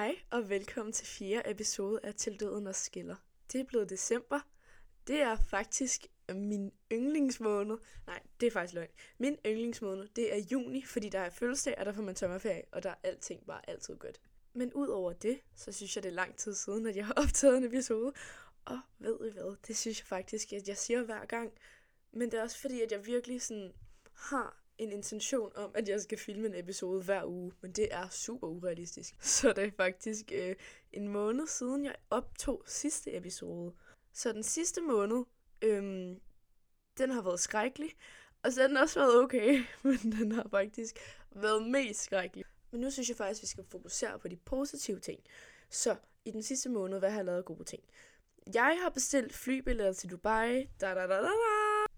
Hej og velkommen til fjerde episode af Til Døden og Skiller. Det er blevet december. Det er faktisk min yndlingsmåned. Nej, det er faktisk løgn. Min yndlingsmåned, det er juni, fordi der er fødselsdag, og der får man sommerferie, og der er alting bare altid godt. Men ud over det, så synes jeg, det er lang tid siden, at jeg har optaget en episode. Og ved I hvad, det synes jeg faktisk, at jeg siger hver gang. Men det er også fordi, at jeg virkelig sådan har en intention om, at jeg skal filme en episode hver uge, men det er super urealistisk. Så det er faktisk øh, en måned siden, jeg optog sidste episode. Så den sidste måned, øh, den har været skrækkelig, og så har den også været okay, men den har faktisk været mest skrækkelig. Men nu synes jeg faktisk, at vi skal fokusere på de positive ting. Så i den sidste måned, hvad har jeg lavet gode ting? Jeg har bestilt flybilletter til Dubai. Da, da, da, da, da.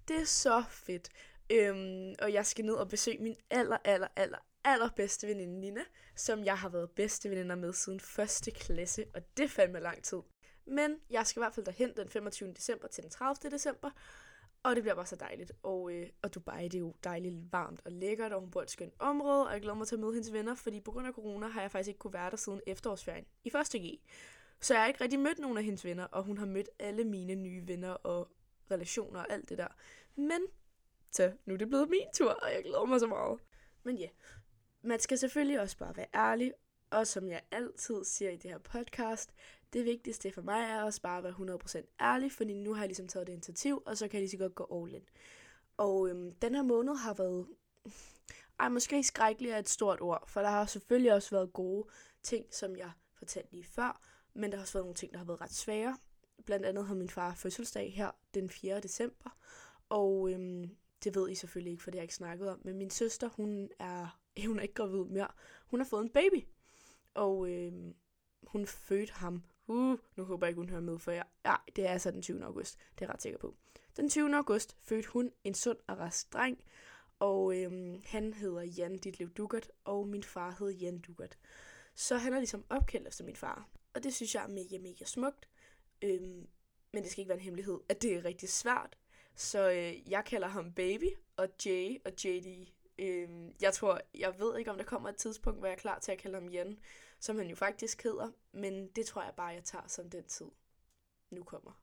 Det er så fedt. Øhm, og jeg skal ned og besøge min aller, aller, aller, allerbedste veninde Nina, som jeg har været bedste veninder med siden første klasse, og det fandt mig lang tid. Men jeg skal i hvert fald derhen den 25. december til den 30. december, og det bliver bare så dejligt. Og, øh, og Dubai, det er jo dejligt varmt og lækkert, og hun bor i et skønt område, og jeg glæder mig til at møde hendes venner, fordi på grund af corona har jeg faktisk ikke kunne være der siden efterårsferien i første G. Så jeg har ikke rigtig mødt nogen af hendes venner, og hun har mødt alle mine nye venner og relationer og alt det der. Men så nu er det blevet min tur, og jeg glæder mig så meget. Men ja, man skal selvfølgelig også bare være ærlig, og som jeg altid siger i det her podcast, det vigtigste for mig er også bare at være 100% ærlig, fordi nu har jeg ligesom taget det initiativ, og så kan jeg lige så godt gå all in. Og øhm, den her måned har været, ej måske skrækkelig er et stort ord, for der har selvfølgelig også været gode ting, som jeg fortalte lige før, men der har også været nogle ting, der har været ret svære. Blandt andet har min far fødselsdag her den 4. december, og øhm, det ved I selvfølgelig ikke, for det har jeg ikke snakket om, men min søster, hun er, hun er ikke gravid mere. Hun har fået en baby, og øh, hun fødte ham. Uh, nu håber jeg ikke, hun hører med, for jeg, ja, det er altså den 20. august, det er jeg ret sikker på. Den 20. august fødte hun en sund og rask dreng, og øh, han hedder Jan Ditlev Dugert, og min far hed Jan Dugert. Så han er ligesom opkaldt efter min far. Og det synes jeg er mega, mega smukt. Øh, men det skal ikke være en hemmelighed, at det er rigtig svært. Så øh, jeg kalder ham Baby og Jay og JD. Øhm, jeg tror, jeg ved ikke, om der kommer et tidspunkt, hvor jeg er klar til at kalde ham Jan, som han jo faktisk hedder. Men det tror jeg bare, jeg tager som den tid nu kommer.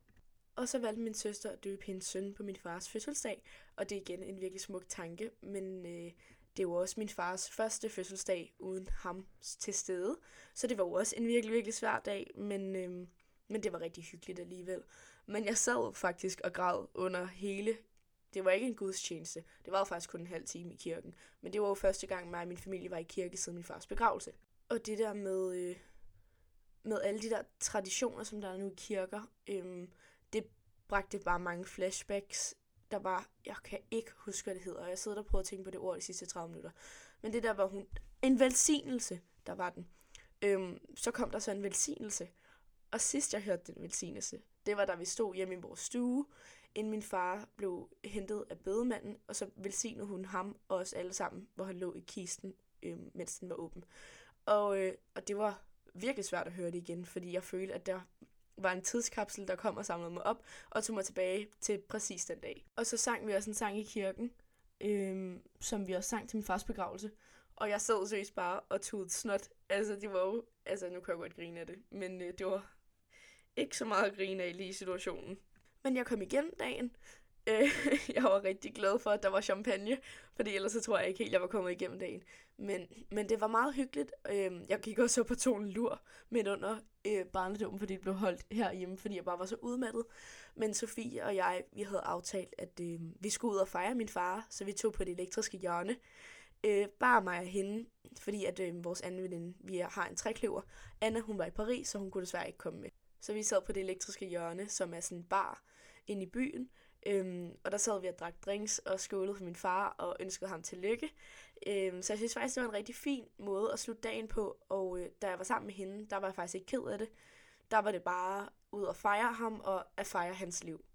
Og så valgte min søster at døbe hendes søn på min fars fødselsdag, og det er igen en virkelig smuk tanke, men øh, det var også min fars første fødselsdag uden ham til stede. Så det var jo også en virkelig, virkelig svær dag, men, øh, men det var rigtig hyggeligt alligevel. Men jeg sad faktisk og græd under hele... Det var ikke en gudstjeneste. Det var jo faktisk kun en halv time i kirken. Men det var jo første gang, mig og min familie var i kirke siden min fars begravelse. Og det der med, øh, med alle de der traditioner, som der er nu i kirker, øh, det bragte bare mange flashbacks der var, jeg kan ikke huske, hvad det hedder, og jeg sidder og prøver at tænke på det ord de sidste 30 minutter. Men det der var hun, en velsignelse, der var den. Øhm, så kom der så en velsignelse. Og sidst jeg hørte den velsignelse, det var da vi stod hjemme i vores stue, inden min far blev hentet af bedemanden, og så velsignede hun ham og os alle sammen, hvor han lå i kisten, øh, mens den var åben. Og, øh, og det var virkelig svært at høre det igen, fordi jeg følte, at der var en tidskapsel, der kom og samlede mig op og tog mig tilbage til præcis den dag. Og så sang vi også en sang i kirken, øh, som vi også sang til min fars begravelse. Og jeg sad seriøst bare og tog et snot. Altså, det var jo... Altså, nu kan jeg godt grine af det. Men øh, det var ikke så meget at grine af lige i situationen. Men jeg kom igen dagen. Øh, jeg var rigtig glad for, at der var champagne, fordi ellers så tror jeg ikke helt, jeg var kommet igennem dagen. Men, men det var meget hyggeligt. Øh, jeg gik også på to lur midt under øh, barnedom, fordi det blev holdt herhjemme, fordi jeg bare var så udmattet. Men Sofie og jeg, vi havde aftalt, at øh, vi skulle ud og fejre min far, så vi tog på det elektriske hjørne. Øh, bare mig og hende, fordi at øh, vores anden veninde, vi har en trækløver. Anna, hun var i Paris, så hun kunne desværre ikke komme med. Så vi sad på det elektriske hjørne, som er sådan en bar inde i byen. Øhm, og der sad vi og drak drinks og skålede for min far og ønskede ham tillykke. Øhm, så jeg synes faktisk, det var en rigtig fin måde at slutte dagen på. Og øh, da jeg var sammen med hende, der var jeg faktisk ikke ked af det. Der var det bare ud at fejre ham og at fejre hans liv.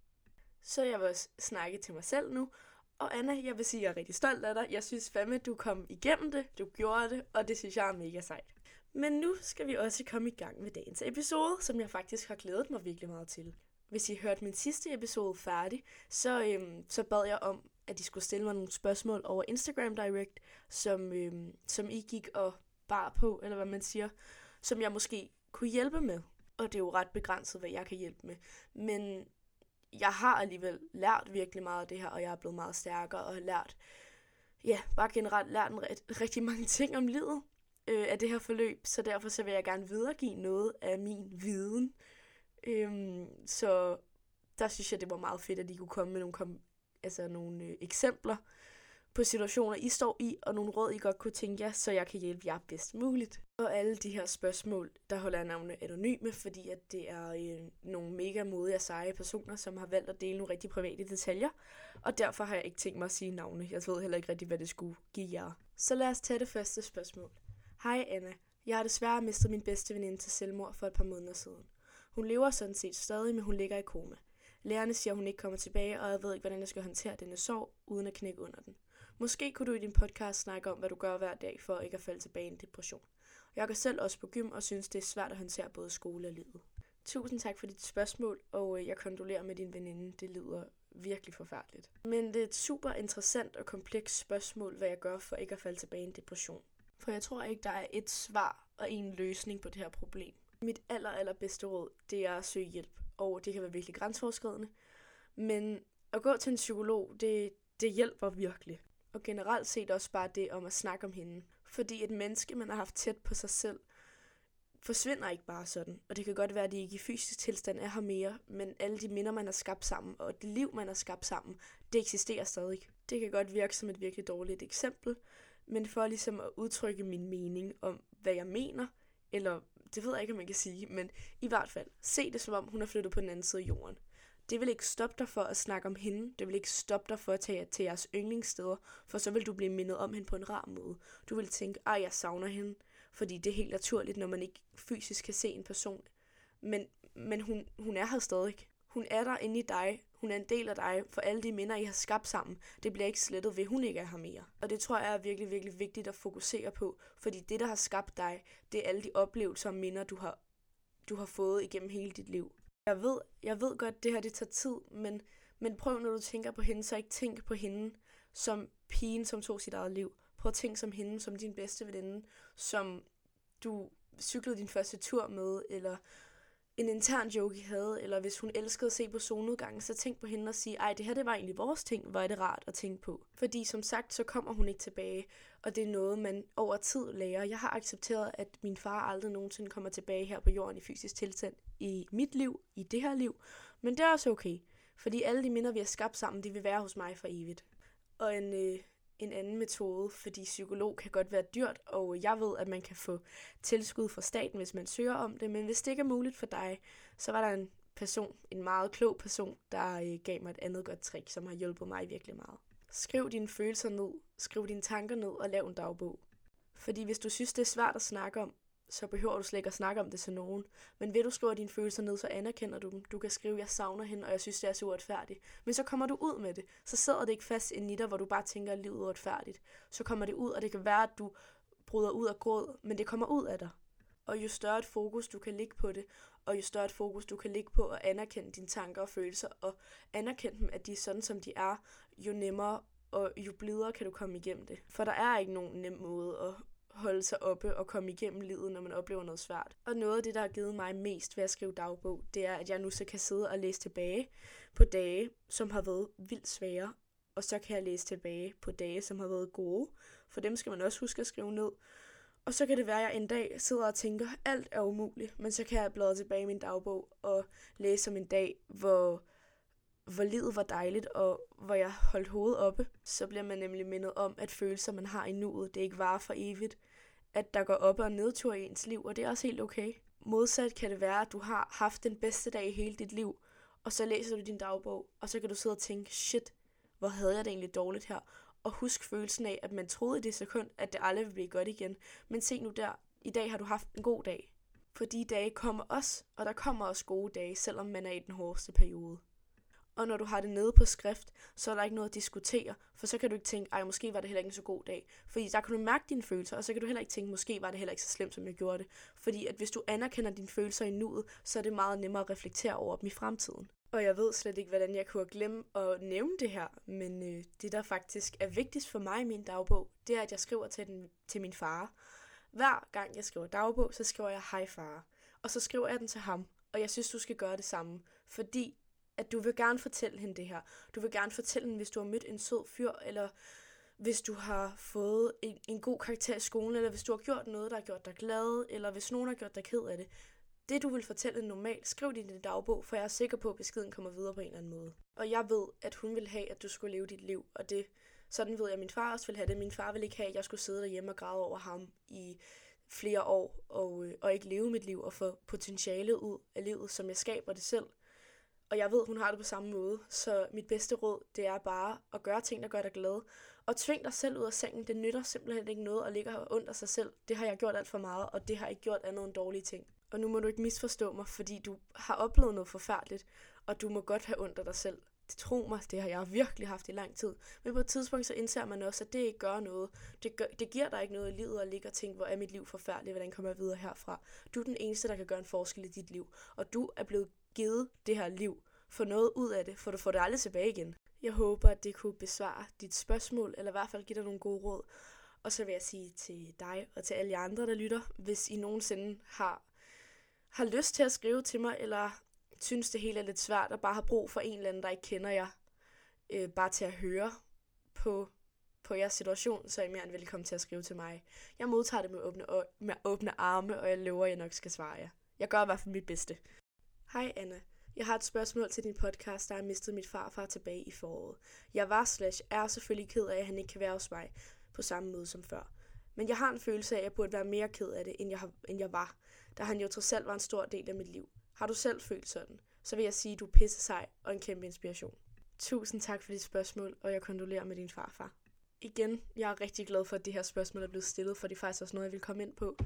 Så jeg vil snakke til mig selv nu. Og Anna, jeg vil sige, at jeg er rigtig stolt af dig. Jeg synes fandme, du kom igennem det, du gjorde det, og det synes jeg er mega sejt. Men nu skal vi også komme i gang med dagens episode, som jeg faktisk har glædet mig virkelig meget til. Hvis I hørte min sidste episode færdig, så, øhm, så bad jeg om, at I skulle stille mig nogle spørgsmål over Instagram Direct, som, øhm, som I gik og bar på, eller hvad man siger. som jeg måske kunne hjælpe med. Og det er jo ret begrænset, hvad jeg kan hjælpe med. Men jeg har alligevel lært virkelig meget af det her, og jeg er blevet meget stærkere og har lært, ja, bare generelt lært en rigtig mange ting om livet øh, af det her forløb, så derfor så vil jeg gerne videregive noget af min viden. Øhm, så der synes jeg, det var meget fedt, at de kunne komme med nogle, kom, altså nogle øh, eksempler på situationer, I står i, og nogle råd, I godt kunne tænke jer, så jeg kan hjælpe jer bedst muligt. Og alle de her spørgsmål, der holder jeg navnene anonyme, fordi at det er øh, nogle mega modige og seje personer, som har valgt at dele nogle rigtig private detaljer, og derfor har jeg ikke tænkt mig at sige navne. Jeg ved heller ikke rigtig, hvad det skulle give jer. Så lad os tage det første spørgsmål. Hej Anna, jeg har desværre mistet min bedste veninde til selvmord for et par måneder siden. Hun lever sådan set stadig, men hun ligger i koma. Lærerne siger, at hun ikke kommer tilbage, og jeg ved ikke, hvordan jeg skal håndtere denne sorg, uden at knække under den. Måske kunne du i din podcast snakke om, hvad du gør hver dag for ikke at falde tilbage i en depression. Jeg går selv også på gym og synes, det er svært at håndtere både skole og livet. Tusind tak for dit spørgsmål, og øh, jeg kondolerer med din veninde. Det lyder virkelig forfærdeligt. Men det er et super interessant og komplekst spørgsmål, hvad jeg gør for ikke at falde tilbage i en depression. For jeg tror ikke, der er et svar og en løsning på det her problem. Mit aller, aller bedste råd, det er at søge hjælp. Og det kan være virkelig grænseoverskridende. Men at gå til en psykolog, det, det hjælper virkelig. Og generelt set også bare det om at snakke om hende. Fordi et menneske, man har haft tæt på sig selv, forsvinder ikke bare sådan. Og det kan godt være, at de ikke i fysisk tilstand er her mere, men alle de minder, man har skabt sammen, og det liv, man har skabt sammen, det eksisterer stadig. Det kan godt virke som et virkelig dårligt eksempel, men for ligesom at udtrykke min mening om, hvad jeg mener, eller det ved jeg ikke, om man kan sige, men i hvert fald, se det som om, hun er flyttet på den anden side af jorden. Det vil ikke stoppe dig for at snakke om hende. Det vil ikke stoppe dig for at tage til jeres yndlingssteder, for så vil du blive mindet om hende på en rar måde. Du vil tænke, ej, jeg savner hende, fordi det er helt naturligt, når man ikke fysisk kan se en person. Men, men hun, hun er her stadig. Hun er der inde i dig. Hun er en del af dig, for alle de minder, I har skabt sammen, det bliver ikke slettet ved, hun ikke er her mere. Og det tror jeg er virkelig, virkelig vigtigt at fokusere på, fordi det, der har skabt dig, det er alle de oplevelser og minder, du har, du har fået igennem hele dit liv. Jeg ved, jeg ved godt, det her det tager tid, men, men prøv, når du tænker på hende, så ikke tænk på hende som pigen, som tog sit eget liv. Prøv at tænke som hende, som din bedste veninde, som du cyklede din første tur med, eller en intern joke, I havde, eller hvis hun elskede at se på solnedgangen, så tænk på hende og sige, ej, det her det var egentlig vores ting, hvor er det rart at tænke på. Fordi som sagt, så kommer hun ikke tilbage, og det er noget, man over tid lærer. Jeg har accepteret, at min far aldrig nogensinde kommer tilbage her på jorden i fysisk tilstand i mit liv, i det her liv, men det er også okay, fordi alle de minder, vi har skabt sammen, de vil være hos mig for evigt. Og en, øh, en anden metode, fordi psykolog kan godt være dyrt, og jeg ved, at man kan få tilskud fra staten, hvis man søger om det, men hvis det ikke er muligt for dig, så var der en person, en meget klog person, der øh, gav mig et andet godt trick, som har hjulpet mig virkelig meget. Skriv dine følelser ned, skriv dine tanker ned og lav en dagbog. Fordi hvis du synes, det er svært at snakke om, så behøver du slet ikke at snakke om det til nogen. Men ved du skrive dine følelser ned, så anerkender du dem. Du kan skrive, jeg savner hende, og jeg synes, det er så uretfærdigt. Men så kommer du ud med det. Så sidder det ikke fast inde i dig, hvor du bare tænker, at livet er uretfærdigt. Så kommer det ud, og det kan være, at du bryder ud af gråd, men det kommer ud af dig. Og jo større et fokus du kan ligge på det, og jo større et fokus du kan ligge på at anerkende dine tanker og følelser, og anerkende dem, at de er sådan, som de er, jo nemmere og jo blidere kan du komme igennem det. For der er ikke nogen nem måde at holde sig oppe og komme igennem livet, når man oplever noget svært. Og noget af det, der har givet mig mest ved at skrive dagbog, det er, at jeg nu så kan sidde og læse tilbage på dage, som har været vildt svære, og så kan jeg læse tilbage på dage, som har været gode. For dem skal man også huske at skrive ned. Og så kan det være, at jeg en dag sidder og tænker, at alt er umuligt, men så kan jeg bladre tilbage i min dagbog og læse om en dag, hvor hvor livet var dejligt, og hvor jeg holdt hovedet oppe, så bliver man nemlig mindet om, at følelser, man har i nuet, det ikke varer for evigt. At der går op og nedtur i ens liv, og det er også helt okay. Modsat kan det være, at du har haft den bedste dag i hele dit liv, og så læser du din dagbog, og så kan du sidde og tænke, shit, hvor havde jeg det egentlig dårligt her? Og husk følelsen af, at man troede i det sekund, at det aldrig ville blive godt igen. Men se nu der, i dag har du haft en god dag. For de dage kommer også, og der kommer også gode dage, selvom man er i den hårdeste periode. Og når du har det nede på skrift, så er der ikke noget at diskutere, for så kan du ikke tænke, ej, måske var det heller ikke en så god dag. Fordi der kan du mærke dine følelser, og så kan du heller ikke tænke, måske var det heller ikke så slemt, som jeg gjorde det. Fordi at hvis du anerkender dine følelser i nuet, så er det meget nemmere at reflektere over dem i fremtiden. Og jeg ved slet ikke, hvordan jeg kunne glemme at nævne det her, men øh, det, der faktisk er vigtigst for mig i min dagbog, det er, at jeg skriver til, den, til min far. Hver gang jeg skriver dagbog, så skriver jeg hej far. Og så skriver jeg den til ham. Og jeg synes, du skal gøre det samme. Fordi at du vil gerne fortælle hende det her. Du vil gerne fortælle hende, hvis du har mødt en sød fyr, eller hvis du har fået en, en god karakter i skolen, eller hvis du har gjort noget, der har gjort dig glad, eller hvis nogen har gjort dig ked af det. Det, du vil fortælle normalt, skriv det i din dagbog, for jeg er sikker på, at beskeden kommer videre på en eller anden måde. Og jeg ved, at hun vil have, at du skulle leve dit liv, og det, sådan ved jeg, at min far også vil have det. Min far vil ikke have, at jeg skulle sidde derhjemme og græde over ham i flere år, og, øh, og ikke leve mit liv, og få potentialet ud af livet, som jeg skaber det selv. Og jeg ved, hun har det på samme måde, så mit bedste råd, det er bare at gøre ting, der gør dig glad, og tving dig selv ud af sengen. Det nytter simpelthen ikke noget at ligge under sig selv. Det har jeg gjort alt for meget, og det har ikke gjort andet end dårlige ting. Og nu må du ikke misforstå mig, fordi du har oplevet noget forfærdeligt, og du må godt have ondt af dig selv. Det tro mig, det har jeg virkelig haft i lang tid. Men på et tidspunkt så indser man også, at det ikke gør noget. Det, gør, det giver dig ikke noget i livet at ligge og tænke, hvor er mit liv forfærdeligt, hvordan kommer jeg videre herfra. Du er den eneste, der kan gøre en forskel i dit liv. Og du er blevet givet det her liv. Få noget ud af det, for du får det aldrig tilbage igen. Jeg håber, at det kunne besvare dit spørgsmål, eller i hvert fald give dig nogle gode råd. Og så vil jeg sige til dig og til alle jer andre, der lytter, hvis I nogensinde har, har lyst til at skrive til mig, eller synes det hele er lidt svært, og bare har brug for en eller anden, der ikke kender jer, øh, bare til at høre på, på jeres situation, så er I mere end velkommen til at skrive til mig. Jeg modtager det med åbne, med åbne arme, og jeg lover, at jeg nok skal svare jer. Jeg gør i hvert fald mit bedste. Hej Anna. Jeg har et spørgsmål til din podcast, der har mistet mit farfar tilbage i foråret. Jeg var slash er selvfølgelig ked af, at han ikke kan være hos mig på samme måde som før. Men jeg har en følelse af, at jeg burde være mere ked af det, end jeg, har, end jeg var, da han jo trods alt var en stor del af mit liv. Har du selv følt sådan, så vil jeg sige, at du er pisse sej og en kæmpe inspiration. Tusind tak for dit spørgsmål, og jeg kondolerer med din farfar. Igen, jeg er rigtig glad for, at det her spørgsmål er blevet stillet, for det er faktisk også noget, jeg vil komme ind på.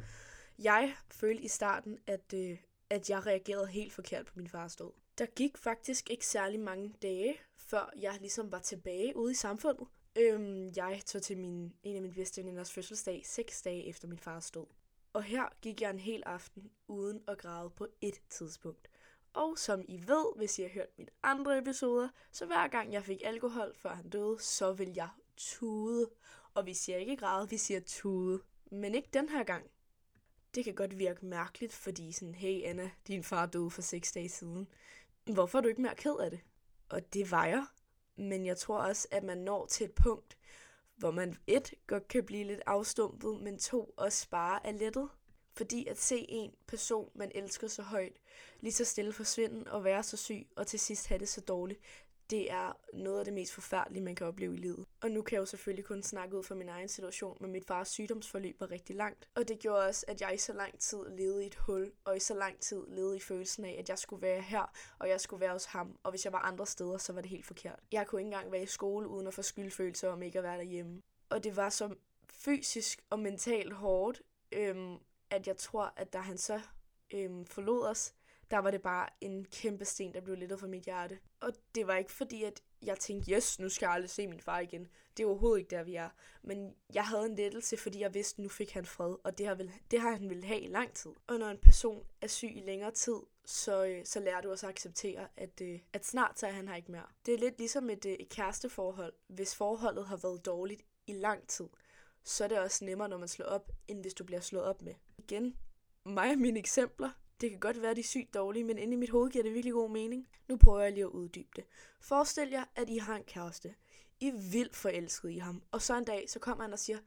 Jeg følte i starten, at, øh, at jeg reagerede helt forkert på min fars død. Der gik faktisk ikke særlig mange dage, før jeg ligesom var tilbage ude i samfundet. Øhm, jeg tog til min, en af mine bedste veninders fødselsdag seks dage efter min fars død. Og her gik jeg en hel aften uden at græde på et tidspunkt. Og som I ved, hvis I har hørt mine andre episoder, så hver gang jeg fik alkohol, før han døde, så ville jeg tude. Og vi siger ikke græde, vi siger tude. Men ikke den her gang. Det kan godt virke mærkeligt, fordi sådan, hey Anna, din far døde for seks dage siden. Hvorfor er du ikke mere ked af det? Og det var jeg. Men jeg tror også, at man når til et punkt, hvor man et godt kan blive lidt afstumpet, men to også bare er lettet. Fordi at se en person, man elsker så højt, lige så stille forsvinde og være så syg, og til sidst have det så dårligt, det er noget af det mest forfærdelige, man kan opleve i livet. Og nu kan jeg jo selvfølgelig kun snakke ud fra min egen situation, men mit fars sygdomsforløb var rigtig langt. Og det gjorde også, at jeg i så lang tid levede i et hul, og i så lang tid levede i følelsen af, at jeg skulle være her, og jeg skulle være hos ham, og hvis jeg var andre steder, så var det helt forkert. Jeg kunne ikke engang være i skole uden at få skyldfølelse om ikke at være derhjemme. Og det var så fysisk og mentalt hårdt, øhm, at jeg tror, at da han så øhm, forlod os, der var det bare en kæmpe sten, der blev lettet fra mit hjerte. Og det var ikke fordi, at jeg tænkte, yes, nu skal jeg aldrig se min far igen. Det er overhovedet ikke der, vi er. Men jeg havde en lettelse, fordi jeg vidste, at nu fik han fred, og det har, vel, det har han ville have i lang tid. Og når en person er syg i længere tid, så, øh, så lærer du også at acceptere, at, øh, at snart så er han her ikke mere. Det er lidt ligesom et, øh, et kæresteforhold. Hvis forholdet har været dårligt i lang tid, så er det også nemmere, når man slår op, end hvis du bliver slået op med. Igen, mig og mine eksempler, det kan godt være, at de er sygt dårlige, men inde i mit hoved giver det virkelig god mening. Nu prøver jeg lige at uddybe det. Forestil jer, at I har en kæreste. I er vildt forelsket i ham. Og så en dag, så kommer han og siger,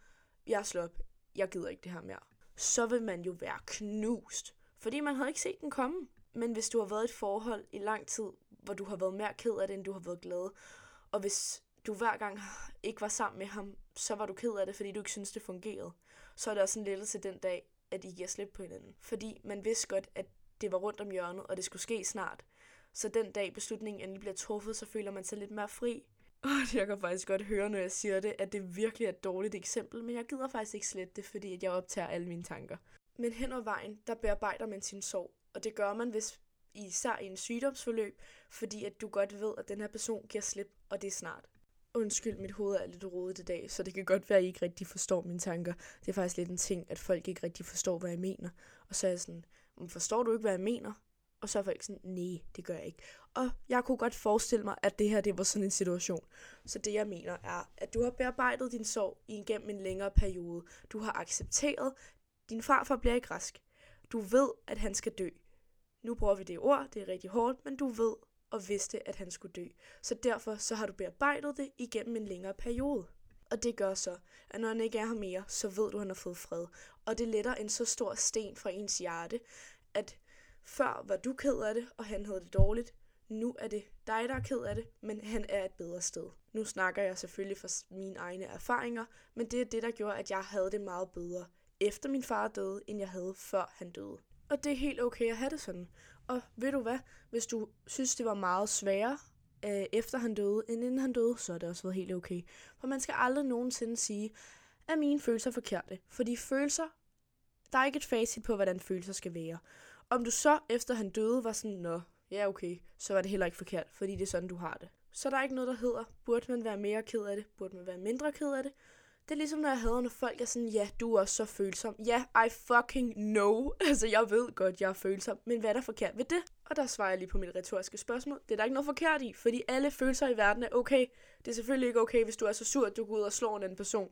jeg slår op. Jeg gider ikke det her mere. Så vil man jo være knust. Fordi man havde ikke set den komme. Men hvis du har været i et forhold i lang tid, hvor du har været mere ked af det, end du har været glad, og hvis du hver gang ikke var sammen med ham, så var du ked af det, fordi du ikke synes det fungerede, så er det også en lettelse den dag, at I giver slip på hinanden. Fordi man vidste godt, at det var rundt om hjørnet, og det skulle ske snart. Så den dag beslutningen endelig bliver truffet, så føler man sig lidt mere fri. Og jeg kan faktisk godt høre, når jeg siger det, at det virkelig er et dårligt eksempel, men jeg gider faktisk ikke slette det, fordi at jeg optager alle mine tanker. Men hen ad vejen, der bearbejder man sin sorg, og det gør man, hvis især i en sygdomsforløb, fordi at du godt ved, at den her person giver slip, og det er snart. Undskyld, mit hoved er lidt rodet i dag, så det kan godt være, at I ikke rigtig forstår mine tanker. Det er faktisk lidt en ting, at folk ikke rigtig forstår, hvad jeg mener. Og så er jeg sådan, forstår du ikke, hvad jeg mener? Og så er folk sådan, nej, det gør jeg ikke. Og jeg kunne godt forestille mig, at det her det var sådan en situation. Så det jeg mener er, at du har bearbejdet din sorg igennem en længere periode. Du har accepteret Din farfar bliver ikke rask. Du ved, at han skal dø. Nu bruger vi det ord, det er rigtig hårdt, men du ved og vidste, at han skulle dø. Så derfor så har du bearbejdet det igennem en længere periode. Og det gør så, at når han ikke er her mere, så ved du, at han har fået fred. Og det letter en så stor sten fra ens hjerte, at før var du ked af det, og han havde det dårligt. Nu er det dig, der er ked af det, men han er et bedre sted. Nu snakker jeg selvfølgelig fra mine egne erfaringer, men det er det, der gjorde, at jeg havde det meget bedre efter min far døde, end jeg havde før han døde. Og det er helt okay at have det sådan. Og ved du hvad, hvis du synes, det var meget sværere øh, efter han døde, end inden han døde, så har det også været helt okay. For man skal aldrig nogensinde sige, at mine følelser er forkerte. Fordi følelser, der er ikke et facit på, hvordan følelser skal være. Om du så efter han døde var sådan, nå, ja okay, så var det heller ikke forkert, fordi det er sådan, du har det. Så der er ikke noget, der hedder, burde man være mere ked af det, burde man være mindre ked af det. Det er ligesom, når jeg hader, når folk er sådan, ja, du er også så følsom. Ja, I fucking know. Altså, jeg ved godt, jeg er følsom. Men hvad er der forkert ved det? Og der svarer jeg lige på mit retoriske spørgsmål. Det er der ikke noget forkert i, fordi alle følelser i verden er okay. Det er selvfølgelig ikke okay, hvis du er så sur, at du går ud og slår en anden person.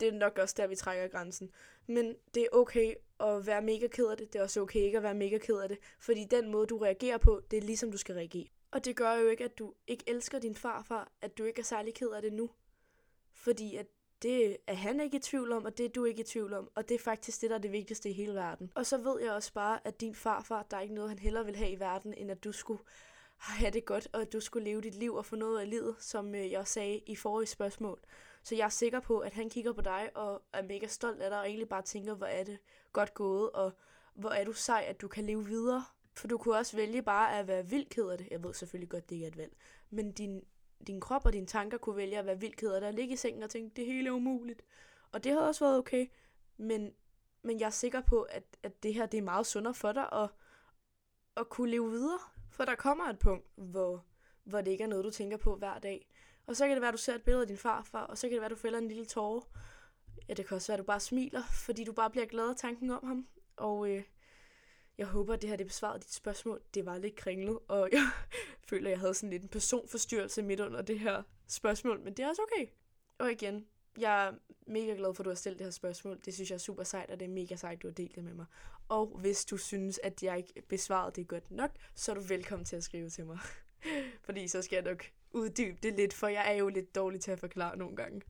Det er nok også der, vi trækker grænsen. Men det er okay at være mega ked af det. Det er også okay ikke at være mega ked af det. Fordi den måde, du reagerer på, det er ligesom, du skal reagere. Og det gør jo ikke, at du ikke elsker din farfar, at du ikke er særlig ked af det nu. Fordi at det er han ikke i tvivl om, og det er du ikke i tvivl om. Og det er faktisk det, der er det vigtigste i hele verden. Og så ved jeg også bare, at din farfar, der er ikke noget, han hellere vil have i verden, end at du skulle have det godt, og at du skulle leve dit liv og få noget af livet, som øh, jeg sagde i forrige spørgsmål. Så jeg er sikker på, at han kigger på dig og er mega stolt af dig, og egentlig bare tænker, hvor er det godt gået, og hvor er du sej, at du kan leve videre. For du kunne også vælge bare at være vildt ked af det. Jeg ved selvfølgelig godt, det ikke er et valg. Men din din krop og dine tanker kunne vælge at være vildt ked af det, og ligge i sengen og tænke, det hele er umuligt. Og det havde også været okay, men, men jeg er sikker på, at, at det her det er meget sundere for dig at, at kunne leve videre. For der kommer et punkt, hvor, hvor det ikke er noget, du tænker på hver dag. Og så kan det være, at du ser et billede af din farfar, og så kan det være, at du fælder en lille tårer. Ja, det kan også være, at du bare smiler, fordi du bare bliver glad af tanken om ham. Og øh, jeg håber, at det her det besvarede dit spørgsmål. Det var lidt kringlet, og jeg føler, at jeg havde sådan lidt en personforstyrrelse midt under det her spørgsmål, men det er også okay. Og igen, jeg er mega glad for, at du har stillet det her spørgsmål. Det synes jeg er super sejt, og det er mega sejt, at du har delt det med mig. Og hvis du synes, at jeg ikke besvarede det godt nok, så er du velkommen til at skrive til mig. Fordi så skal jeg nok uddybe det lidt, for jeg er jo lidt dårlig til at forklare nogle gange.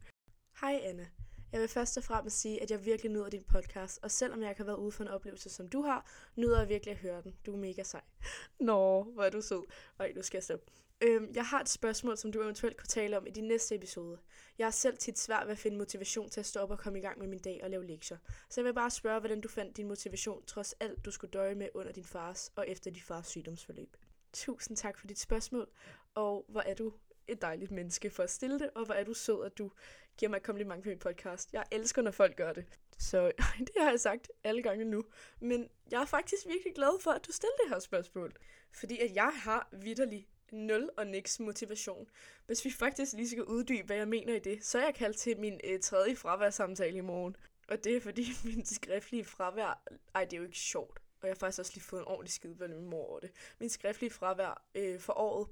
Hej Anna. Jeg vil først og fremmest sige, at jeg virkelig nyder din podcast, og selvom jeg ikke har været ude for en oplevelse, som du har, nyder jeg virkelig at høre den. Du er mega sej. Nå, hvor er du sød. Ej, nu skal jeg stoppe. Øhm, jeg har et spørgsmål, som du eventuelt kunne tale om i din næste episode. Jeg har selv tit svært ved at finde motivation til at stå op og komme i gang med min dag og lave lektier. Så jeg vil bare spørge, hvordan du fandt din motivation, trods alt du skulle døje med under din fars og efter din fars sygdomsforløb. Tusind tak for dit spørgsmål, og hvor er du et dejligt menneske for at stille det, og hvor er du sød, at du giver mig et kompliment på min podcast. Jeg elsker, når folk gør det. Så det har jeg sagt alle gange nu. Men jeg er faktisk virkelig glad for, at du stiller det her spørgsmål. Fordi at jeg har vidderlig nul og niks motivation. Hvis vi faktisk lige skal uddybe, hvad jeg mener i det, så er jeg kaldt til min øh, tredje fraværsamtale i morgen. Og det er fordi min skriftlige fravær... Ej, det er jo ikke sjovt. Og jeg har faktisk også lige fået en ordentlig skideball med min mor over det. Min skriftlige fravær øh, for året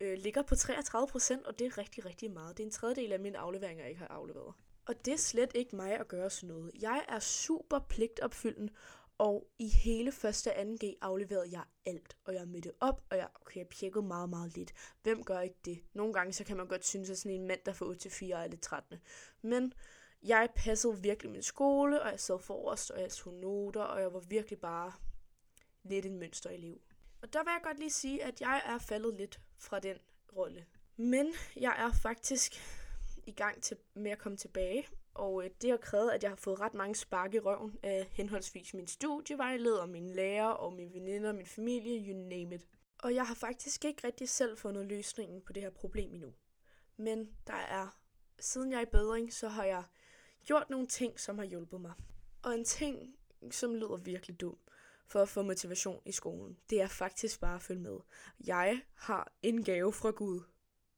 øh, ligger på 33 procent, og det er rigtig, rigtig meget. Det er en tredjedel af mine afleveringer, jeg ikke har afleveret. Og det er slet ikke mig at gøre sådan noget. Jeg er super pligtopfyldende, og i hele første og 2G afleverede jeg alt. Og jeg mødte op, og jeg, okay, jeg pjekkede meget, meget lidt. Hvem gør ikke det? Nogle gange så kan man godt synes, at sådan en mand, der får 8 til 4 er lidt trættende. Men jeg passede virkelig min skole, og jeg sad forrest, og jeg tog noter, og jeg var virkelig bare lidt en mønsterelev. Og der vil jeg godt lige sige, at jeg er faldet lidt fra den rolle. Men jeg er faktisk i gang til, med at komme tilbage, og øh, det har krævet, at jeg har fået ret mange spark i røven af henholdsvis min studievejleder, min lærer og mine veninder, min familie, you name it. Og jeg har faktisk ikke rigtig selv fundet løsningen på det her problem endnu. Men der er, siden jeg er i bedring, så har jeg gjort nogle ting, som har hjulpet mig. Og en ting, som lyder virkelig dum, for at få motivation i skolen. Det er faktisk bare at følge med. Jeg har en gave fra Gud.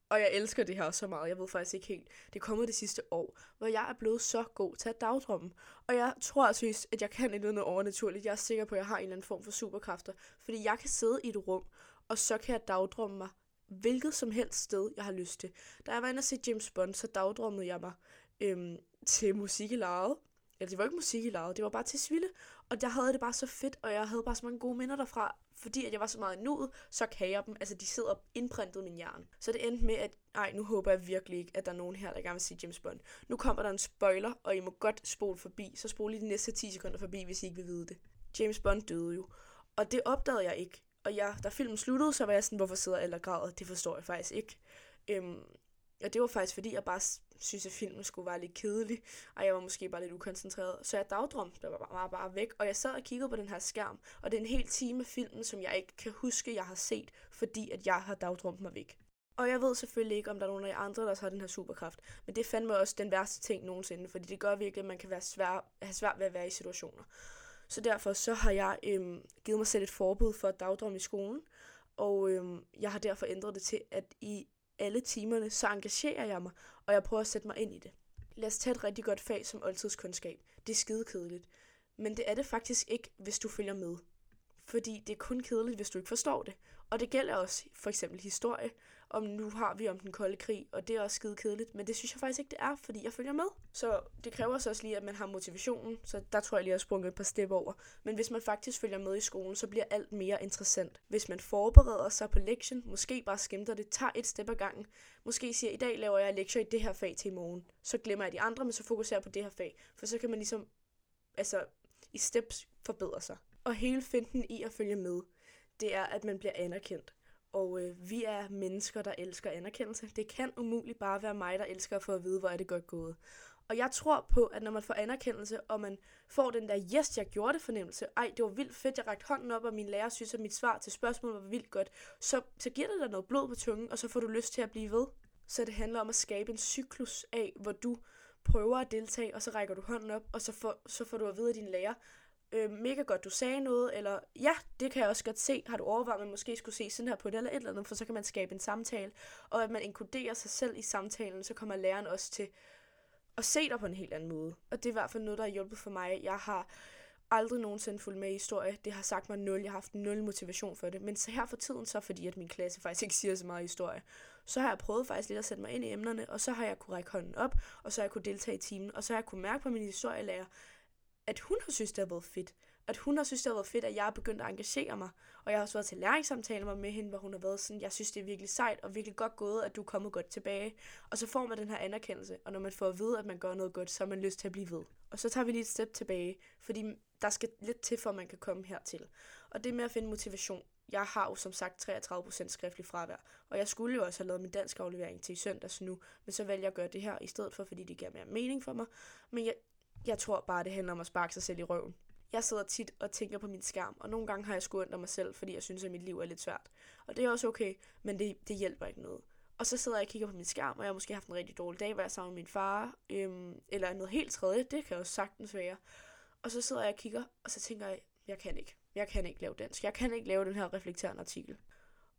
Og jeg elsker det her så meget. Jeg ved faktisk ikke helt. Det er kommet det sidste år, hvor jeg er blevet så god til at dagdrømme. Og jeg tror altså, at jeg kan et noget overnaturligt. Jeg er sikker på, at jeg har en eller anden form for superkræfter. Fordi jeg kan sidde i et rum, og så kan jeg dagdrømme mig hvilket som helst sted, jeg har lyst til. Da jeg var inde og se James Bond, så dagdrømmede jeg mig øhm, til musik i lejet eller det var ikke musik, I lavede, det var bare til Sville. Og jeg havde det bare så fedt, og jeg havde bare så mange gode minder derfra, fordi at jeg var så meget nuet, så kan jeg dem. Altså, de sidder indprintet i min hjerne. Så det endte med, at ej, nu håber jeg virkelig ikke, at der er nogen her, der gerne vil se James Bond. Nu kommer der en spoiler, og I må godt spole forbi. Så spole lige de næste 10 sekunder forbi, hvis I ikke vil vide det. James Bond døde jo. Og det opdagede jeg ikke. Og jeg, da filmen sluttede, så var jeg sådan, hvorfor sidder alle og græder? Det forstår jeg faktisk ikke. Øhm, og det var faktisk, fordi jeg bare synes, at filmen skulle være lidt kedelig, og jeg var måske bare lidt ukoncentreret. Så jeg dagdrømte, var bare, bare væk, og jeg sad og kiggede på den her skærm, og det er en hel time filmen, som jeg ikke kan huske, jeg har set, fordi at jeg har dagdrømt mig væk. Og jeg ved selvfølgelig ikke, om der er nogen af jer andre, der har den her superkraft, men det fandme også den værste ting nogensinde, fordi det gør virkelig, at man kan være svær, have svært ved at være i situationer. Så derfor så har jeg øhm, givet mig selv et forbud for at dagdrømme i skolen, og øhm, jeg har derfor ændret det til, at i alle timerne, så engagerer jeg mig, og jeg prøver at sætte mig ind i det. Lad os tage et rigtig godt fag som oldtidskundskab. Det er skide kedeligt. Men det er det faktisk ikke, hvis du følger med. Fordi det er kun kedeligt, hvis du ikke forstår det. Og det gælder også for eksempel historie om nu har vi om den kolde krig, og det er også skide kedeligt, men det synes jeg faktisk ikke, det er, fordi jeg følger med. Så det kræver så også lige, at man har motivationen, så der tror jeg lige, at jeg har sprunget et par step over. Men hvis man faktisk følger med i skolen, så bliver alt mere interessant. Hvis man forbereder sig på lektion, måske bare skimter det, tager et step ad gangen, måske siger, i dag laver jeg lektier i det her fag til i morgen, så glemmer jeg de andre, men så fokuserer jeg på det her fag, for så kan man ligesom, altså i steps forbedre sig. Og hele finden i at følge med, det er, at man bliver anerkendt. Og øh, vi er mennesker, der elsker anerkendelse. Det kan umuligt bare være mig, der elsker at få at vide, hvor er det godt gået. Og jeg tror på, at når man får anerkendelse, og man får den der, yes, jeg gjorde det fornemmelse, ej, det var vildt fedt, jeg rakte hånden op, og min lærer synes, at mit svar til spørgsmålet var vildt godt, så, så giver det dig noget blod på tungen, og så får du lyst til at blive ved. Så det handler om at skabe en cyklus af, hvor du prøver at deltage, og så rækker du hånden op, og så får, så får du at vide af din lærer, øh, mega godt, du sagde noget, eller ja, det kan jeg også godt se, har du overvejet, at man måske skulle se sådan her på det, eller et eller andet, for så kan man skabe en samtale, og at man inkluderer sig selv i samtalen, så kommer læreren også til at se dig på en helt anden måde. Og det er i hvert fald noget, der har hjulpet for mig. Jeg har aldrig nogensinde fulgt med i historie. Det har sagt mig nul. Jeg har haft nul motivation for det. Men så her for tiden, så fordi at min klasse faktisk ikke siger så meget historie, så har jeg prøvet faktisk lidt at sætte mig ind i emnerne, og så har jeg kunne række hånden op, og så har jeg kunne deltage i timen, og så har jeg kunne mærke på min historielærer, at hun har synes, det har været fedt. At hun har synes, det har været fedt, at jeg er begyndt at engagere mig. Og jeg har også været til læringssamtaler med hende, hvor hun har været sådan, jeg synes, det er virkelig sejt og virkelig godt gået, at du er kommet godt tilbage. Og så får man den her anerkendelse, og når man får at vide, at man gør noget godt, så har man lyst til at blive ved. Og så tager vi lige et step tilbage, fordi der skal lidt til, for at man kan komme hertil. Og det med at finde motivation. Jeg har jo som sagt 33% skriftlig fravær, og jeg skulle jo også have lavet min dansk aflevering til i søndags nu, men så vælger jeg at gøre det her i stedet for, fordi det giver mere mening for mig. Men jeg, jeg tror bare, det handler om at sparke sig selv i røven. Jeg sidder tit og tænker på min skærm, og nogle gange har jeg skudt mig selv, fordi jeg synes, at mit liv er lidt svært. Og det er også okay, men det, det hjælper ikke noget. Og så sidder jeg og kigger på min skærm, og jeg har måske haft en rigtig dårlig dag, hvor jeg er sammen med min far, øhm, eller noget helt tredje, det kan jo sagtens være. Og så sidder jeg og kigger, og så tænker jeg, jeg kan ikke. Jeg kan ikke lave dansk. Jeg kan ikke lave den her reflekterende artikel.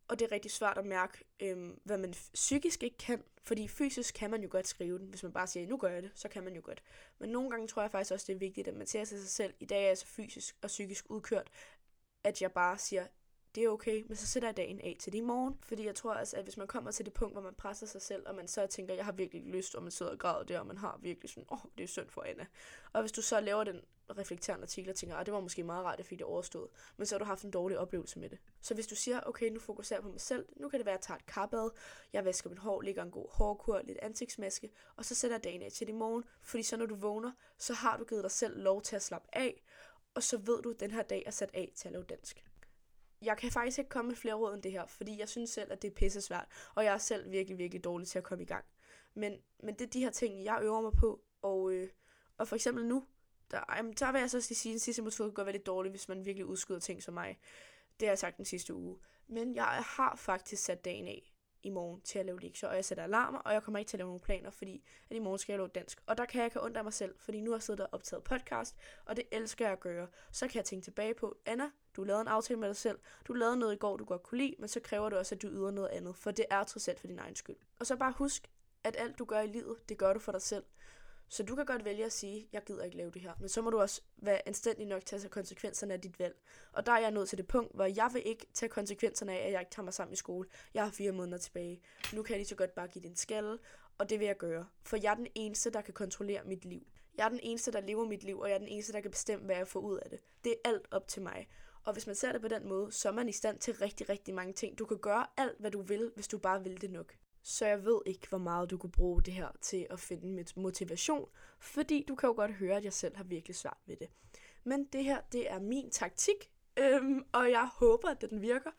Og det er rigtig svært at mærke, øhm, hvad man psykisk ikke kan. Fordi fysisk kan man jo godt skrive den. Hvis man bare siger, nu gør jeg det, så kan man jo godt. Men nogle gange tror jeg faktisk også, det er vigtigt, at man ser sig selv. I dag er jeg så fysisk og psykisk udkørt, at jeg bare siger, det er okay, men så sætter jeg dagen af til det i morgen. Fordi jeg tror altså, at hvis man kommer til det punkt, hvor man presser sig selv, og man så tænker, jeg har virkelig lyst, og man sidder og græder der, og man har virkelig sådan, åh, oh, det er synd for Anna. Og hvis du så laver den reflekterende artikel og tænker, at ah, det var måske meget rart, at jeg fik det overstået, men så har du haft en dårlig oplevelse med det. Så hvis du siger, okay, nu fokuserer jeg på mig selv, nu kan det være, at jeg tager et karbad, jeg vasker mit hår, lægger en god hårkur, lidt ansigtsmaske, og så sætter jeg dagen af til det i morgen, fordi så når du vågner, så har du givet dig selv lov til at slappe af, og så ved du, at den her dag er sat af til at lave dansk jeg kan faktisk ikke komme med flere råd end det her, fordi jeg synes selv, at det er pisse svært, og jeg er selv virkelig, virkelig dårlig til at komme i gang. Men, men det er de her ting, jeg øver mig på, og, øh, og for eksempel nu, der, jamen, der vil jeg så sige, at den sidste metode kan godt være lidt dårlig, hvis man virkelig udskyder ting som mig. Det har jeg sagt den sidste uge. Men jeg har faktisk sat dagen af i morgen til at lave lektier, og jeg sætter alarmer, og jeg kommer ikke til at lave nogle planer, fordi at i morgen skal jeg lave dansk. Og der kan jeg ikke undre mig selv, fordi nu har jeg siddet og optaget podcast, og det elsker jeg at gøre. Så kan jeg tænke tilbage på, Anna, du lavede en aftale med dig selv, du lavede noget i går, du godt kunne lide, men så kræver du også, at du yder noget andet, for det er trods alt for din egen skyld. Og så bare husk, at alt du gør i livet, det gør du for dig selv. Så du kan godt vælge at sige, jeg gider ikke lave det her. Men så må du også være anstændig nok til at tage konsekvenserne af dit valg. Og der er jeg nået til det punkt, hvor jeg vil ikke tage konsekvenserne af, at jeg ikke tager mig sammen i skole. Jeg har fire måneder tilbage. Nu kan jeg lige så godt bare give din skalle, og det vil jeg gøre. For jeg er den eneste, der kan kontrollere mit liv. Jeg er den eneste, der lever mit liv, og jeg er den eneste, der kan bestemme, hvad jeg får ud af det. Det er alt op til mig. Og hvis man ser det på den måde, så er man i stand til rigtig, rigtig mange ting. Du kan gøre alt, hvad du vil, hvis du bare vil det nok. Så jeg ved ikke, hvor meget du kunne bruge det her til at finde motivation, fordi du kan jo godt høre, at jeg selv har virkelig svært ved det. Men det her, det er min taktik, øhm, og jeg håber, at den virker.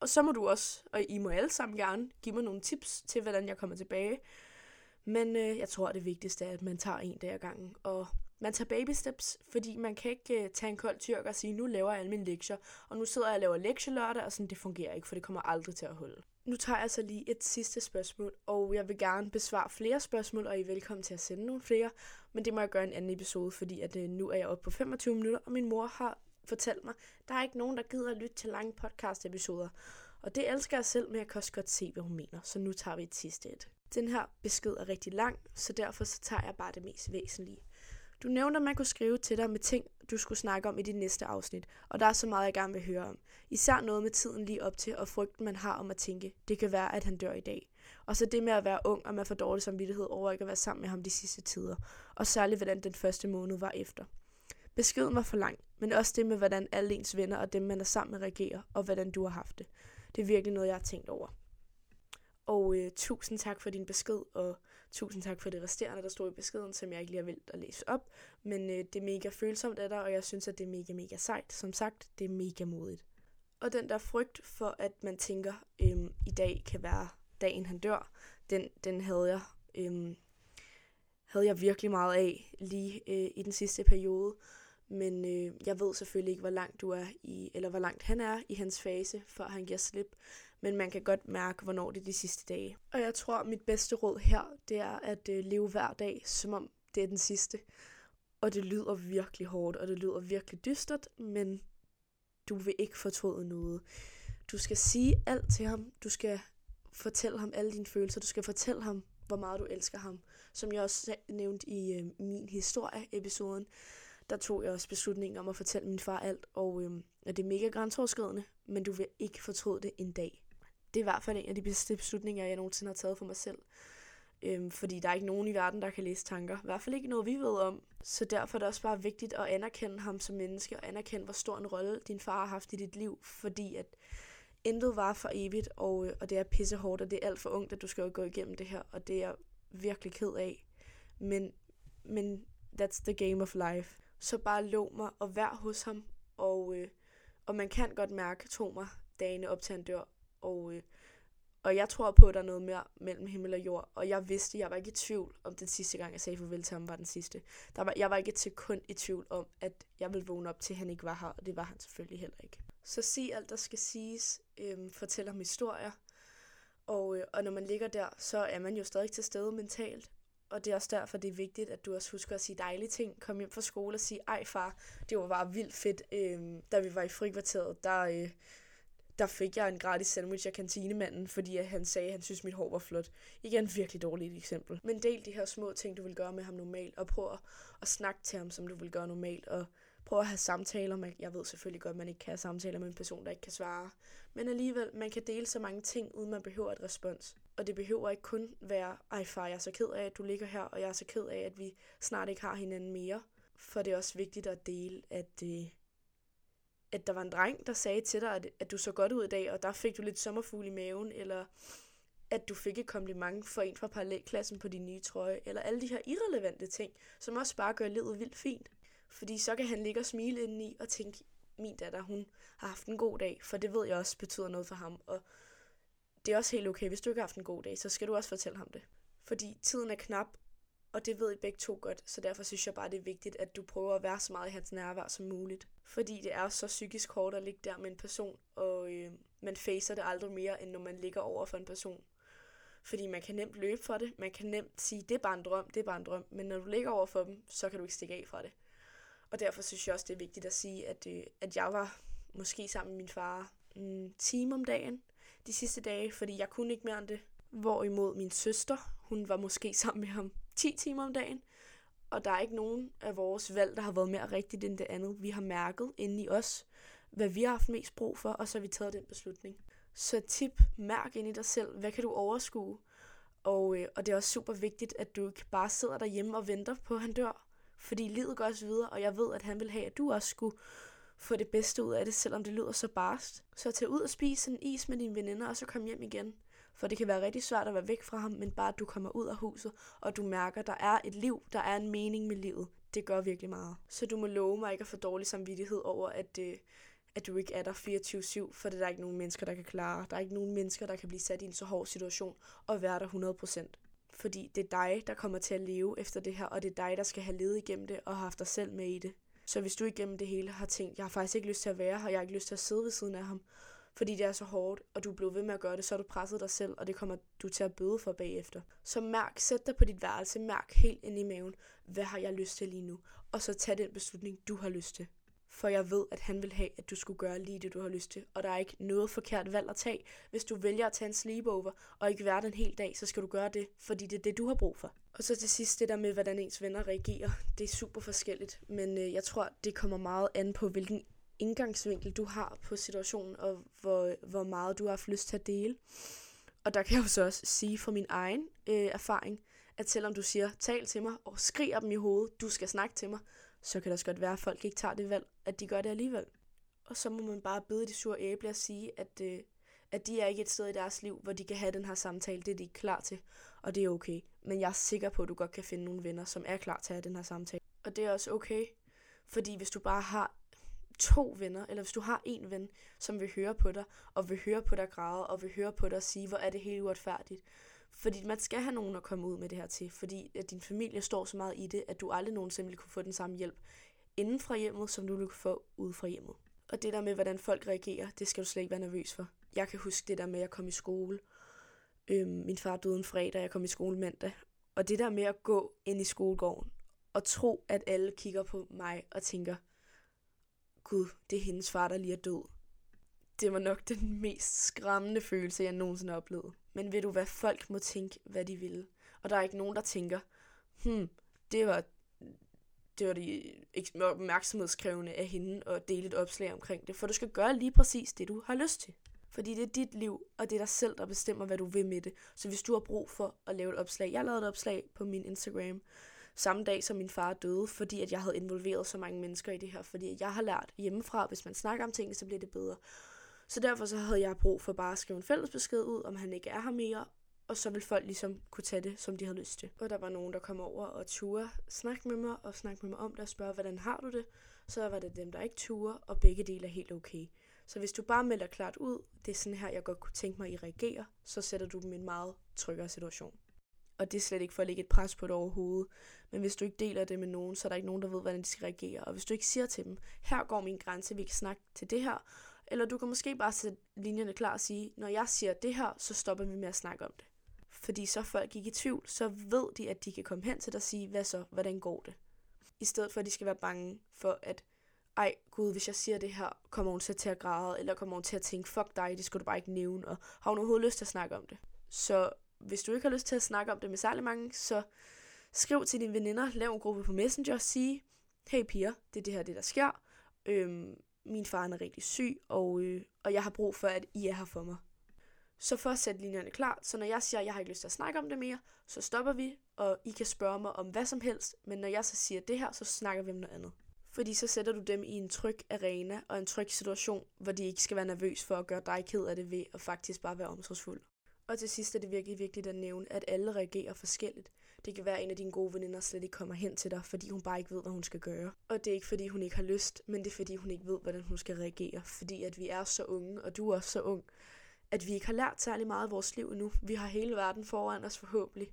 Og så må du også, og I må alle sammen gerne, give mig nogle tips til, hvordan jeg kommer tilbage. Men øh, jeg tror, det vigtigste er, at man tager en dag ad gangen, og man tager baby steps, fordi man kan ikke uh, tage en kold tyrk og sige, nu laver jeg alle mine lektier, og nu sidder jeg og laver lektielørdag, og sådan, det fungerer ikke, for det kommer aldrig til at holde. Nu tager jeg så lige et sidste spørgsmål, og jeg vil gerne besvare flere spørgsmål, og I er velkommen til at sende nogle flere, men det må jeg gøre i en anden episode, fordi at, uh, nu er jeg oppe på 25 minutter, og min mor har fortalt mig, der er ikke nogen, der gider at lytte til lange podcast-episoder. Og det elsker jeg selv, men jeg kan også godt se, hvad hun mener, så nu tager vi et sidste et. Den her besked er rigtig lang, så derfor så tager jeg bare det mest væsentlige. Du nævnte, at man kunne skrive til dig med ting, du skulle snakke om i dit næste afsnit, og der er så meget, jeg gerne vil høre om. Især noget med tiden lige op til, og frygten, man har om at tænke, det kan være, at han dør i dag. Og så det med at være ung, og man får dårlig samvittighed over ikke at være sammen med ham de sidste tider. Og særligt, hvordan den første måned var efter. Beskeden var for lang, men også det med, hvordan alle ens venner og dem, man er sammen med, reagerer, og hvordan du har haft det. Det er virkelig noget, jeg har tænkt over. Og øh, tusind tak for din besked, og tusind tak for det resterende, der stod i beskeden, som jeg ikke lige har vildt at læse op. Men øh, det er mega følsomt af dig, og jeg synes, at det er mega, mega sejt. Som sagt, det er mega modigt. Og den der frygt for, at man tænker, øhm, i dag kan være dagen, han dør, den, den havde jeg... øhm, havde jeg virkelig meget af lige øh, i den sidste periode. Men øh, jeg ved selvfølgelig ikke, hvor langt du er i, eller hvor langt han er i hans fase, før han giver slip men man kan godt mærke, hvornår det er de sidste dage. Og jeg tror, at mit bedste råd her, det er at øh, leve hver dag, som om det er den sidste. Og det lyder virkelig hårdt, og det lyder virkelig dystert, men du vil ikke fortryde noget. Du skal sige alt til ham. Du skal fortælle ham alle dine følelser. Du skal fortælle ham, hvor meget du elsker ham. Som jeg også nævnte i øh, min historie-episoden, der tog jeg også beslutningen om at fortælle min far alt, og øh, det er mega grænseoverskridende, men du vil ikke fortryde det en dag det er i hvert fald en af de bedste beslutninger, jeg nogensinde har taget for mig selv. Øhm, fordi der er ikke nogen i verden, der kan læse tanker. I hvert fald ikke noget, vi ved om. Så derfor er det også bare vigtigt at anerkende ham som menneske, og anerkende, hvor stor en rolle din far har haft i dit liv. Fordi at intet var for evigt, og, øh, og det er pissehårdt, og det er alt for ungt, at du skal gå igennem det her, og det er jeg virkelig ked af. Men, men that's the game of life. Så bare lå mig og vær hos ham, og, øh, og man kan godt mærke, tro mig, dagene op til han dør, og, øh, og jeg tror på, at der er noget mere mellem himmel og jord. Og jeg vidste, jeg var ikke i tvivl om den sidste gang, jeg sagde farvel til ham, var den sidste. Der var, jeg var ikke til kun i tvivl om, at jeg ville vågne op til, at han ikke var her. Og det var han selvfølgelig heller ikke. Så sig alt, der skal siges. Øhm, fortæl ham historier. Og, øh, og når man ligger der, så er man jo stadig til stede mentalt. Og det er også derfor, det er vigtigt, at du også husker at sige dejlige ting. Kom hjem fra skole og sige, ej far, det var bare vildt fedt. Øhm, da vi var i frikvarteret, der, øh, der fik jeg en gratis sandwich af kantinemanden, fordi han sagde, at han synes, at mit hår var flot. Igen virkelig dårligt eksempel. Men del de her små ting, du vil gøre med ham normalt, og prøv at, at snakke til ham, som du vil gøre normalt, og prøv at have samtaler med, jeg ved selvfølgelig godt, at man ikke kan have samtaler med en person, der ikke kan svare, men alligevel, man kan dele så mange ting, uden man behøver et respons. Og det behøver ikke kun være, ej far, jeg er så ked af, at du ligger her, og jeg er så ked af, at vi snart ikke har hinanden mere. For det er også vigtigt at dele, at, øh, at der var en dreng, der sagde til dig, at, at du så godt ud i dag, og der fik du lidt sommerfugl i maven, eller at du fik et kompliment for en fra parallelklassen på din nye trøje, eller alle de her irrelevante ting, som også bare gør livet vildt fint. Fordi så kan han ligge og smile indeni og tænke, min datter, hun har haft en god dag, for det ved jeg også betyder noget for ham. Og det er også helt okay, hvis du ikke har haft en god dag, så skal du også fortælle ham det. Fordi tiden er knap, og det ved I begge to godt, så derfor synes jeg bare, det er vigtigt, at du prøver at være så meget i hans nærvær som muligt. Fordi det er så psykisk hårdt at ligge der med en person, og øh, man facer det aldrig mere, end når man ligger over for en person. Fordi man kan nemt løbe for det, man kan nemt sige, det er bare en drøm, det er bare en drøm, men når du ligger over for dem, så kan du ikke stikke af fra det. Og derfor synes jeg også, det er vigtigt at sige, at, øh, at jeg var måske sammen med min far en time om dagen de sidste dage, fordi jeg kunne ikke mere end det. Hvorimod min søster, hun var måske sammen med ham 10 timer om dagen. Og der er ikke nogen af vores valg, der har været mere rigtigt end det andet. Vi har mærket inde i os, hvad vi har haft mest brug for, og så har vi taget den beslutning. Så tip, mærk ind i dig selv, hvad kan du overskue? Og, øh, og det er også super vigtigt, at du ikke bare sidder derhjemme og venter på, at han dør. Fordi livet går også videre, og jeg ved, at han vil have, at du også skulle få det bedste ud af det, selvom det lyder så barst. Så tag ud og spis en is med dine veninder, og så kom hjem igen. For det kan være rigtig svært at være væk fra ham, men bare at du kommer ud af huset, og du mærker, at der er et liv, der er en mening med livet. Det gør virkelig meget. Så du må love mig ikke at få dårlig samvittighed over, at, øh, at du ikke er der 24-7, for det er der ikke nogen mennesker, der kan klare. Der er ikke nogen mennesker, der kan blive sat i en så hård situation og være der 100%. Fordi det er dig, der kommer til at leve efter det her, og det er dig, der skal have levet igennem det og have haft dig selv med i det. Så hvis du igennem det hele har tænkt, jeg har faktisk ikke lyst til at være her, jeg har ikke lyst til at sidde ved siden af ham, fordi det er så hårdt, og du er blevet ved med at gøre det, så har du presset dig selv, og det kommer du til at bøde for bagefter. Så mærk, sæt dig på dit værelse, mærk helt ind i maven, hvad har jeg lyst til lige nu, og så tag den beslutning, du har lyst til. For jeg ved, at han vil have, at du skulle gøre lige det, du har lyst til. Og der er ikke noget forkert valg at tage. Hvis du vælger at tage en sleepover og ikke være den hel dag, så skal du gøre det, fordi det er det, du har brug for. Og så til sidst det der med, hvordan ens venner reagerer. Det er super forskelligt, men øh, jeg tror, det kommer meget an på, hvilken indgangsvinkel du har på situationen, og hvor, hvor meget du har haft lyst til at dele. Og der kan jeg jo så også sige fra min egen øh, erfaring, at selvom du siger, tal til mig, og skriger dem i hovedet, du skal snakke til mig, så kan det også godt være, at folk ikke tager det valg, at de gør det alligevel. Og så må man bare bede de sure æble at sige, at, øh, at de er ikke et sted i deres liv, hvor de kan have den her samtale. Det er de ikke klar til, og det er okay. Men jeg er sikker på, at du godt kan finde nogle venner, som er klar til at have den her samtale. Og det er også okay, fordi hvis du bare har to venner, eller hvis du har en ven, som vil høre på dig, og vil høre på dig græde, og vil høre på dig sige, hvor er det helt uretfærdigt. Fordi man skal have nogen at komme ud med det her til, fordi at din familie står så meget i det, at du aldrig nogensinde vil kunne få den samme hjælp inden fra hjemmet, som du vil kunne få ude fra hjemmet. Og det der med, hvordan folk reagerer, det skal du slet ikke være nervøs for. Jeg kan huske det der med, at jeg kom i skole. Øhm, min far døde en fredag, jeg kom i skole mandag. Og det der med at gå ind i skolegården og tro, at alle kigger på mig og tænker, gud, det er hendes far, der lige er død. Det var nok den mest skræmmende følelse, jeg nogensinde har oplevet. Men ved du hvad, folk må tænke, hvad de vil. Og der er ikke nogen, der tænker, hmm, det var, det var de opmærksomhedskrævende af hende at dele et opslag omkring det. For du skal gøre lige præcis det, du har lyst til. Fordi det er dit liv, og det er dig selv, der bestemmer, hvad du vil med det. Så hvis du har brug for at lave et opslag, jeg lavede et opslag på min Instagram, samme dag som min far døde, fordi at jeg havde involveret så mange mennesker i det her, fordi jeg har lært hjemmefra, hvis man snakker om ting, så bliver det bedre. Så derfor så havde jeg brug for bare at skrive en fælles besked ud, om han ikke er her mere, og så vil folk ligesom kunne tage det, som de havde lyst til. Og der var nogen, der kom over og turde snakke med mig, og snakke med mig om det, og spørge, hvordan har du det? Så var det dem, der ikke turde, og begge dele er helt okay. Så hvis du bare melder klart ud, det er sådan her, jeg godt kunne tænke mig, at I reagerer, så sætter du dem i en meget tryggere situation. Og det er slet ikke for at lægge et pres på det overhovedet. Men hvis du ikke deler det med nogen, så er der ikke nogen, der ved, hvordan de skal reagere. Og hvis du ikke siger til dem, her går min grænse, vi kan snakke til det her, eller du kan måske bare sætte linjerne klar og sige, når jeg siger det her, så stopper vi med at snakke om det. Fordi så folk ikke i tvivl, så ved de, at de kan komme hen til dig og sige, hvad så, hvordan går det? I stedet for, at de skal være bange for, at ej gud, hvis jeg siger det her, kommer hun til at græde, eller kommer hun til at tænke, fuck dig, det skulle du bare ikke nævne, og har hun overhovedet lyst til at snakke om det? Så hvis du ikke har lyst til at snakke om det med særlig mange, så skriv til dine veninder, lav en gruppe på Messenger og sige, hey piger, det er det her, det der sker. Øhm, min far er rigtig syg, og, øh, og jeg har brug for, at I er her for mig. Så først sætte linjerne klar, så når jeg siger, at jeg har ikke lyst til at snakke om det mere, så stopper vi, og I kan spørge mig om hvad som helst, men når jeg så siger det her, så snakker vi om noget andet. Fordi så sætter du dem i en tryg arena og en tryg situation, hvor de ikke skal være nervøs for at gøre dig ked af det ved at faktisk bare være omsorgsfuld. Og til sidst er det virkelig vigtigt at nævne, at alle reagerer forskelligt. Det kan være, at en af dine gode veninder slet ikke kommer hen til dig, fordi hun bare ikke ved, hvad hun skal gøre. Og det er ikke, fordi hun ikke har lyst, men det er, fordi hun ikke ved, hvordan hun skal reagere. Fordi at vi er så unge, og du er også så ung, at vi ikke har lært særlig meget af vores liv endnu. Vi har hele verden foran os forhåbentlig.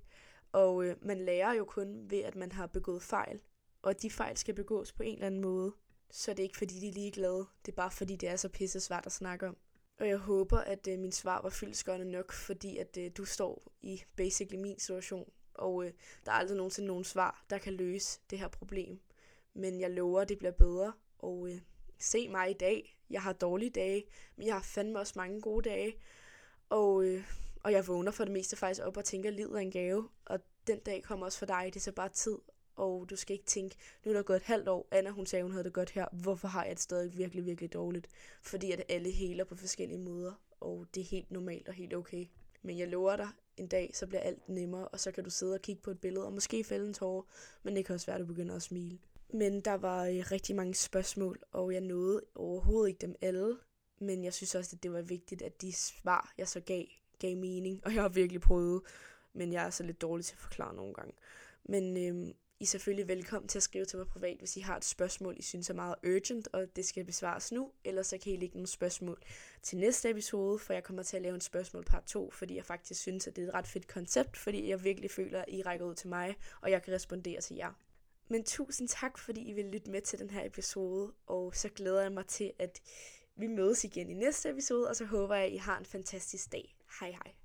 Og øh, man lærer jo kun ved, at man har begået fejl. Og de fejl skal begås på en eller anden måde. Så det er ikke, fordi de er ligeglade. Det er bare, fordi det er så pisse svært at snakke om. Og jeg håber, at øh, min svar var fyldskørende nok, fordi at øh, du står i basically min situation. Og øh, der er aldrig nogensinde nogen svar, der kan løse det her problem. Men jeg lover, at det bliver bedre. Og øh, se mig i dag. Jeg har dårlige dage, men jeg har fandme også mange gode dage. Og, øh, og jeg vågner for det meste faktisk op og tænker, at livet er en gave. Og den dag kommer også for dig. Det er så bare tid og du skal ikke tænke, nu er der gået et halvt år, Anna hun sagde, hun havde det godt her, hvorfor har jeg det stadig virkelig, virkelig dårligt? Fordi at alle heler på forskellige måder, og det er helt normalt og helt okay. Men jeg lover dig, en dag, så bliver alt nemmere, og så kan du sidde og kigge på et billede, og måske fælde en tårer, men det kan også være, at du begynder at smile. Men der var øh, rigtig mange spørgsmål, og jeg nåede overhovedet ikke dem alle, men jeg synes også, at det var vigtigt, at de svar, jeg så gav, gav mening, og jeg har virkelig prøvet, men jeg er så lidt dårlig til at forklare nogle gange. Men øhm, i er selvfølgelig velkommen til at skrive til mig privat, hvis I har et spørgsmål, I synes er meget urgent, og det skal besvares nu, eller så kan I lægge nogle spørgsmål til næste episode, for jeg kommer til at lave en spørgsmål part 2, fordi jeg faktisk synes, at det er et ret fedt koncept, fordi jeg virkelig føler, at I rækker ud til mig, og jeg kan respondere til jer. Men tusind tak, fordi I vil lytte med til den her episode, og så glæder jeg mig til, at vi mødes igen i næste episode, og så håber jeg, at I har en fantastisk dag. Hej hej.